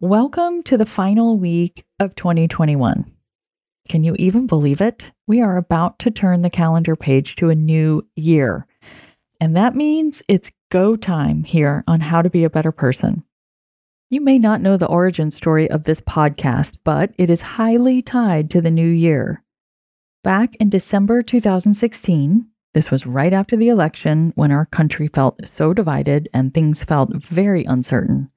Welcome to the final week of 2021. Can you even believe it? We are about to turn the calendar page to a new year. And that means it's go time here on How to Be a Better Person. You may not know the origin story of this podcast, but it is highly tied to the new year. Back in December 2016, this was right after the election when our country felt so divided and things felt very uncertain.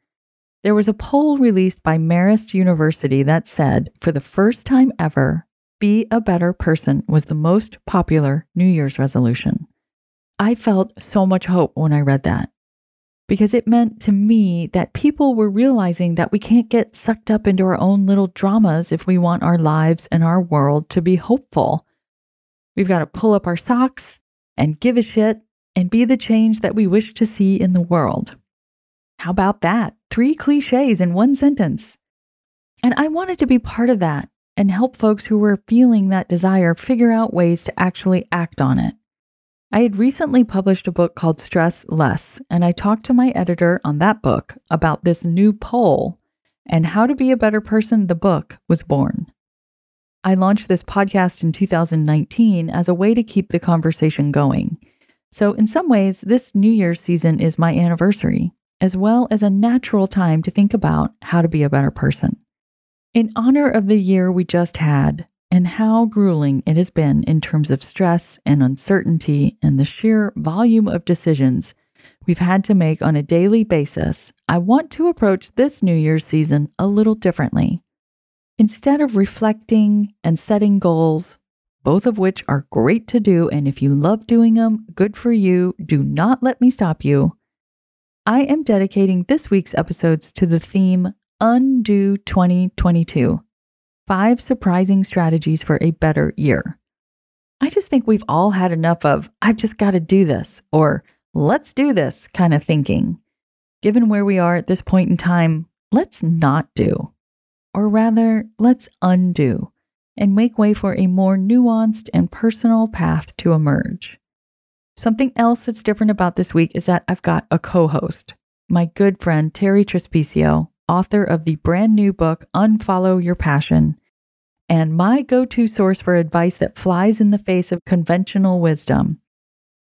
There was a poll released by Marist University that said, for the first time ever, be a better person was the most popular New Year's resolution. I felt so much hope when I read that because it meant to me that people were realizing that we can't get sucked up into our own little dramas if we want our lives and our world to be hopeful. We've got to pull up our socks and give a shit and be the change that we wish to see in the world. How about that? Three cliches in one sentence. And I wanted to be part of that and help folks who were feeling that desire figure out ways to actually act on it. I had recently published a book called Stress Less, and I talked to my editor on that book about this new poll and how to be a better person. The book was born. I launched this podcast in 2019 as a way to keep the conversation going. So, in some ways, this New Year's season is my anniversary, as well as a natural time to think about how to be a better person. In honor of the year we just had, and how grueling it has been in terms of stress and uncertainty and the sheer volume of decisions we've had to make on a daily basis, I want to approach this New Year's season a little differently. Instead of reflecting and setting goals, both of which are great to do, and if you love doing them, good for you, do not let me stop you. I am dedicating this week's episodes to the theme Undo 2022 Five Surprising Strategies for a Better Year. I just think we've all had enough of, I've just got to do this, or let's do this kind of thinking. Given where we are at this point in time, let's not do or rather, let's undo and make way for a more nuanced and personal path to emerge. Something else that's different about this week is that I've got a co host, my good friend Terri Trespicio, author of the brand new book Unfollow Your Passion, and my go to source for advice that flies in the face of conventional wisdom.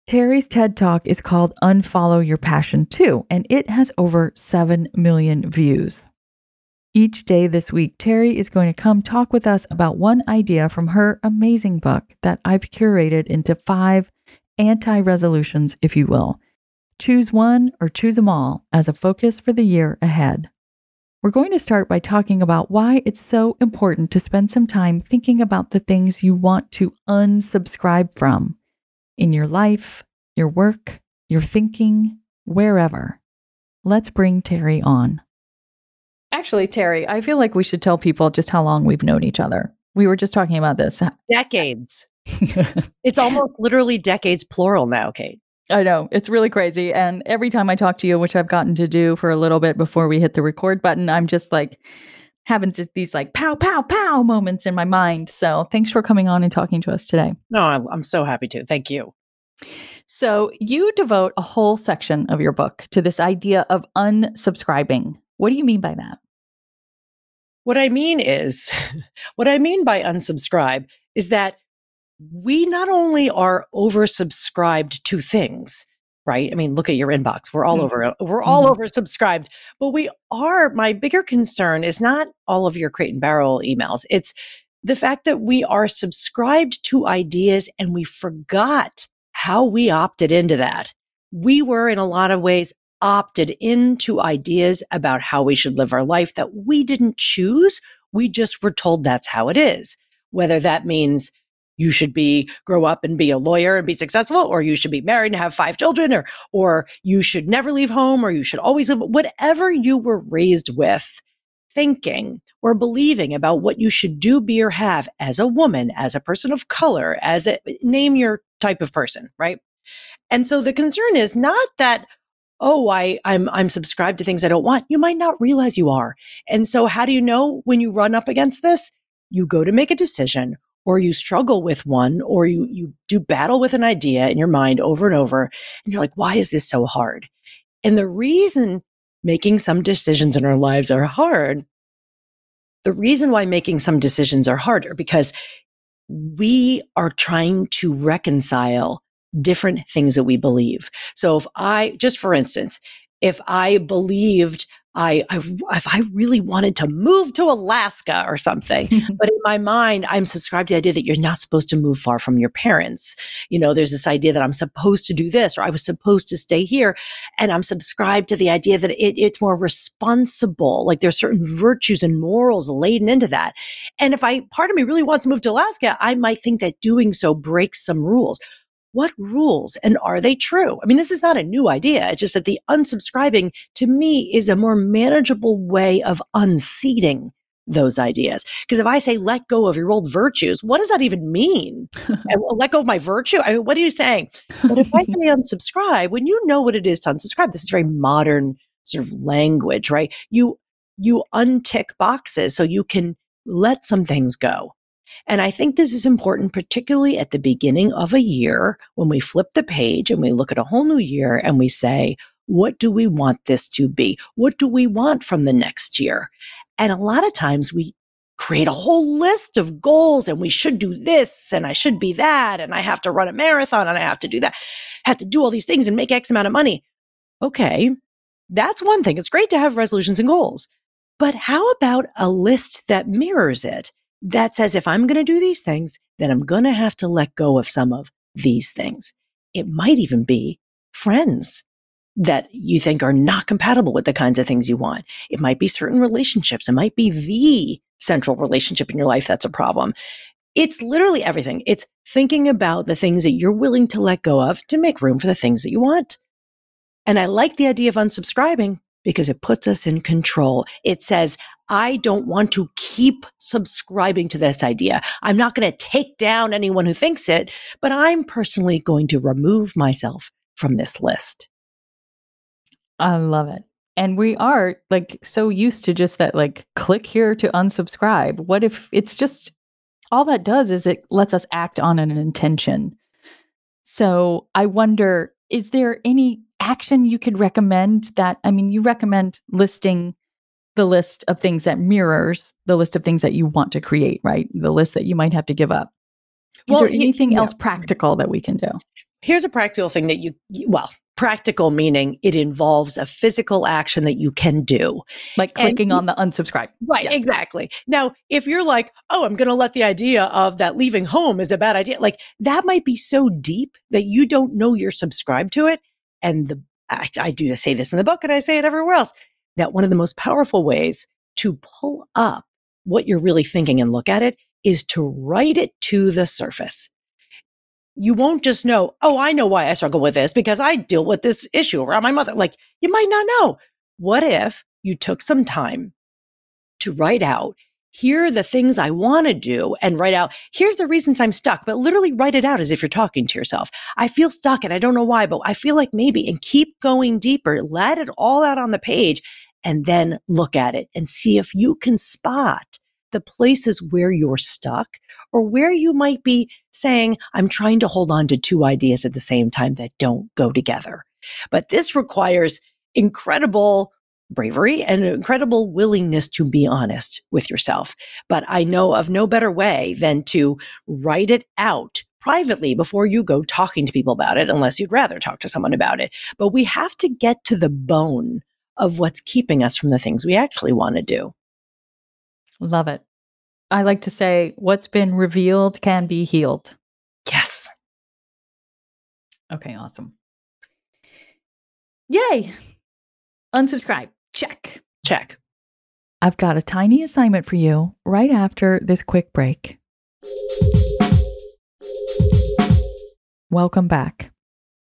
Terri's TED Talk is called Unfollow Your Passion too, and it has over 7 million views. Each day this week, Terri is going to come talk with us about one idea from her amazing book that I've curated into five anti resolutions, if you will. Choose one or choose them all as a focus for the year ahead. We're going to start by talking about why it's so important to spend some time thinking about the things you want to unsubscribe from in your life, your work, your thinking, wherever. Let's bring Terri on. Actually, Terri, I feel like we should tell people just how long we've known each other. We were just talking about this. Decades. it's almost literally decades plural now, Kate. I know. It's really crazy. And every time I talk to you, which I've gotten to do for a little bit before we hit the record button, I'm just like having just these like pow, pow, pow moments in my mind. So thanks for coming on and talking to us today. No, I'm so happy to. Thank you. So you devote a whole section of your book to this idea of unsubscribing. What do you mean by that? What I mean is, what I mean by unsubscribe is that we not only are oversubscribed to things, right? I mean, look at your inbox. We're all mm-hmm. over, we're all mm-hmm. over subscribed. But we are, my bigger concern is not all of your crate and barrel emails. It's the fact that we are subscribed to ideas and we forgot how we opted into that. We were in a lot of ways opted into ideas about how we should live our life that we didn't choose. We just were told that's how it is. Whether that means you should be grow up and be a lawyer and be successful or you should be married and have five children or or you should never leave home or you should always live whatever you were raised with thinking or believing about what you should do be or have as a woman as a person of color as a name your type of person right? And so the concern is not that oh i i'm i'm subscribed to things i don't want. You might not realize you are. And so how do you know when you run up against this? You go to make a decision or you struggle with one or you you do battle with an idea in your mind over and over and you're like why is this so hard? And the reason making some decisions in our lives are hard the reason why making some decisions are harder because we are trying to reconcile different things that we believe. So if i just for instance if i believed I, I if I really wanted to move to Alaska or something. but in my mind, I'm subscribed to the idea that you're not supposed to move far from your parents. You know, there's this idea that I'm supposed to do this or I was supposed to stay here. And I'm subscribed to the idea that it, it's more responsible. Like there's certain virtues and morals laden into that. And if I, part of me really wants to move to Alaska, I might think that doing so breaks some rules what rules and are they true? I mean, this is not a new idea. It's just that the unsubscribing to me is a more manageable way of unseating those ideas. Because if I say let go of your old virtues, what does that even mean? let go of my virtue? I mean, what are you saying? But if I say unsubscribe, when you know what it is to unsubscribe, this is very modern sort of language, right? You you untick boxes so you can let some things go. And I think this is important, particularly at the beginning of a year when we flip the page and we look at a whole new year and we say, what do we want this to be? What do we want from the next year? And a lot of times we create a whole list of goals and we should do this and I should be that and I have to run a marathon and I have to do that. Have to do all these things and make X amount of money. Okay. That's one thing. It's great to have resolutions and goals. But how about a list that mirrors it? That says if I'm going to do these things, then I'm going to have to let go of some of these things. It might even be friends that you think are not compatible with the kinds of things you want. It might be certain relationships. It might be the central relationship in your life that's a problem. It's literally everything. It's thinking about the things that you're willing to let go of to make room for the things that you want. And I like the idea of unsubscribing because it puts us in control. It says, I don't want to keep subscribing to this idea. I'm not going to take down anyone who thinks it, but I'm personally going to remove myself from this list. I love it. And we are like so used to just that, like, click here to unsubscribe. What if it's just all that does is it lets us act on an intention? So I wonder, is there any action you could recommend that I mean you recommend listing the list of things that mirrors the list of things that you want to create, right? The list that you might have to give up. Is well, there anything yeah. else practical that we can do? Here's a practical thing that you well, practical meaning it involves a physical action that you can do like clicking and, on the unsubscribe right yeah. exactly now if you're like oh i'm going to let the idea of that leaving home is a bad idea like that might be so deep that you don't know you're subscribed to it and the, I, I do say this in the book and I say it everywhere else that one of the most powerful ways to pull up what you're really thinking and look at it is to write it to the surface. You won't just know, oh, I know why I struggle with this because I deal with this issue around my mother. Like you might not know. What if you took some time to write out here are the things I want to do and write out, here's the reasons I'm stuck, but literally write it out as if you're talking to yourself. I feel stuck and I don't know why, but I feel like maybe, and keep going deeper. Let it all out on the page and then look at it and see if you can spot the places where you're stuck or where you might be saying, I'm trying to hold on to two ideas at the same time that don't go together. But this requires incredible bravery and an incredible willingness to be honest with yourself. But I know of no better way than to write it out privately before you go talking to people about it, unless you'd rather talk to someone about it. But we have to get to the bone of what's keeping us from the things we actually want to do. Love it. I like to say, what's been revealed can be healed. Yes. Okay, awesome. Yay. Unsubscribe. Check. Check. I've got a tiny assignment for you right after this quick break. Welcome back.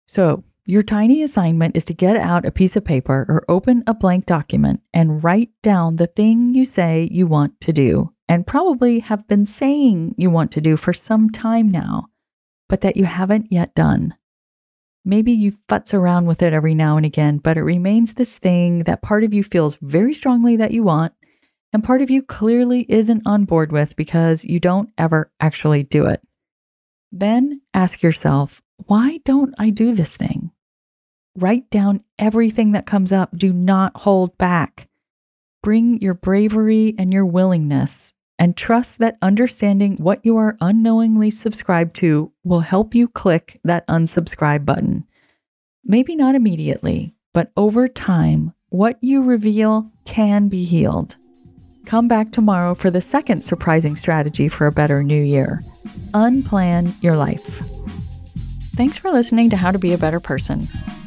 So, your tiny assignment is to get out a piece of paper or open a blank document and write down the thing you say you want to do and probably have been saying you want to do for some time now, but that you haven't yet done. Maybe you futz around with it every now and again, but it remains this thing that part of you feels very strongly that you want, and part of you clearly isn't on board with because you don't ever actually do it. Then ask yourself, why don't I do this thing? Write down everything that comes up. Do not hold back. Bring your bravery and your willingness, and trust that understanding what you are unknowingly subscribed to will help you click that unsubscribe button. Maybe not immediately, but over time, what you reveal can be healed. Come back tomorrow for the second surprising strategy for a better new year unplan your life. Thanks for listening to How to Be a Better Person.